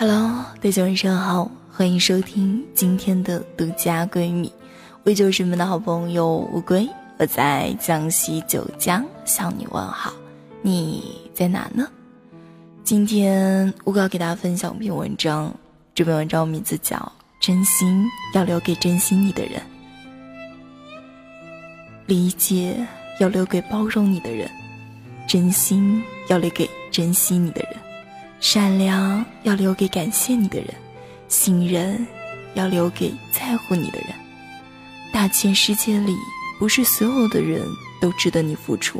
Hello，大家晚上好，欢迎收听今天的独家闺蜜，我就是你们的好朋友乌龟，我在江西九江向你问好，你在哪呢？今天乌龟要给大家分享一篇文章，这篇文章名字叫《真心要留给珍惜你的人》，理解要留给包容你的人，真心要留给珍惜你的人。善良要留给感谢你的人，信任要留给在乎你的人。大千世界里，不是所有的人都值得你付出；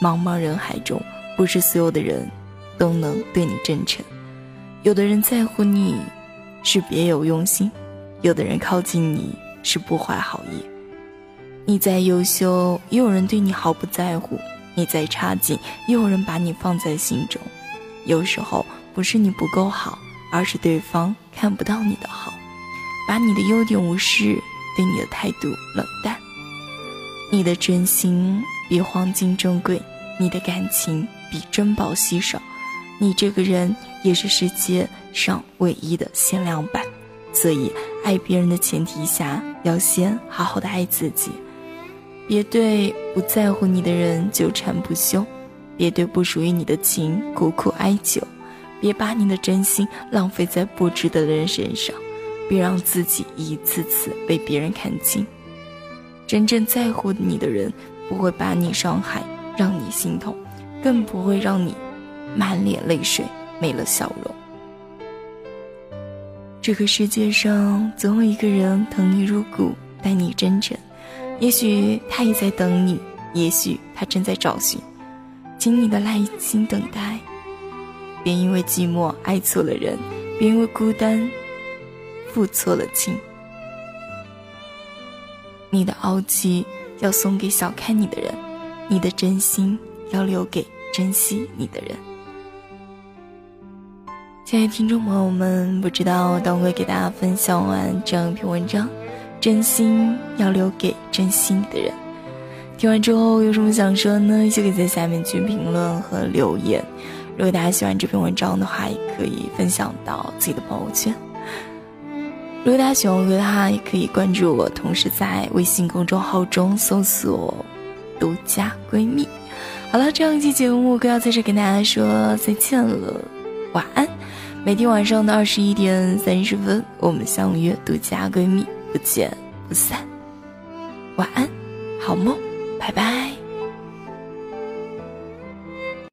茫茫人海中，不是所有的人都能对你真诚。有的人在乎你，是别有用心；有的人靠近你，是不怀好意。你再优秀，也有人对你毫不在乎；你再差劲，也有人把你放在心中。有时候不是你不够好，而是对方看不到你的好，把你的优点无视，对你的态度冷淡。你的真心比黄金珍贵，你的感情比珍宝稀少，你这个人也是世界上唯一的限量版。所以，爱别人的前提下，要先好好的爱自己，别对不在乎你的人纠缠不休。别对不属于你的情苦苦哀求，别把你的真心浪费在不值得的人身上，别让自己一次次被别人看清。真正在乎你的人，不会把你伤害，让你心痛，更不会让你满脸泪水，没了笑容。这个世界上总有一个人疼你入骨，待你真诚。也许他也在等你，也许他正在找寻。请你的耐心等待，别因为寂寞爱错了人，别因为孤单负错了情。你的傲气要送给小看你的人，你的真心要留给珍惜你的人。亲爱的听众朋友们，不知道当会给大家分享完这样一篇文章，真心要留给珍惜你的人。听完之后有什么想说呢？就可以在下面去评论和留言。如果大家喜欢这篇文章的话，也可以分享到自己的朋友圈。如果大家喜欢我的话，也可以关注我，同时在微信公众号中搜索“独家闺蜜”。好了，这样一期节目，哥要在这跟大家说再见了，晚安。每天晚上的二十一点三十分，我们相约独家闺蜜，不见不散。晚安，好梦。拜拜。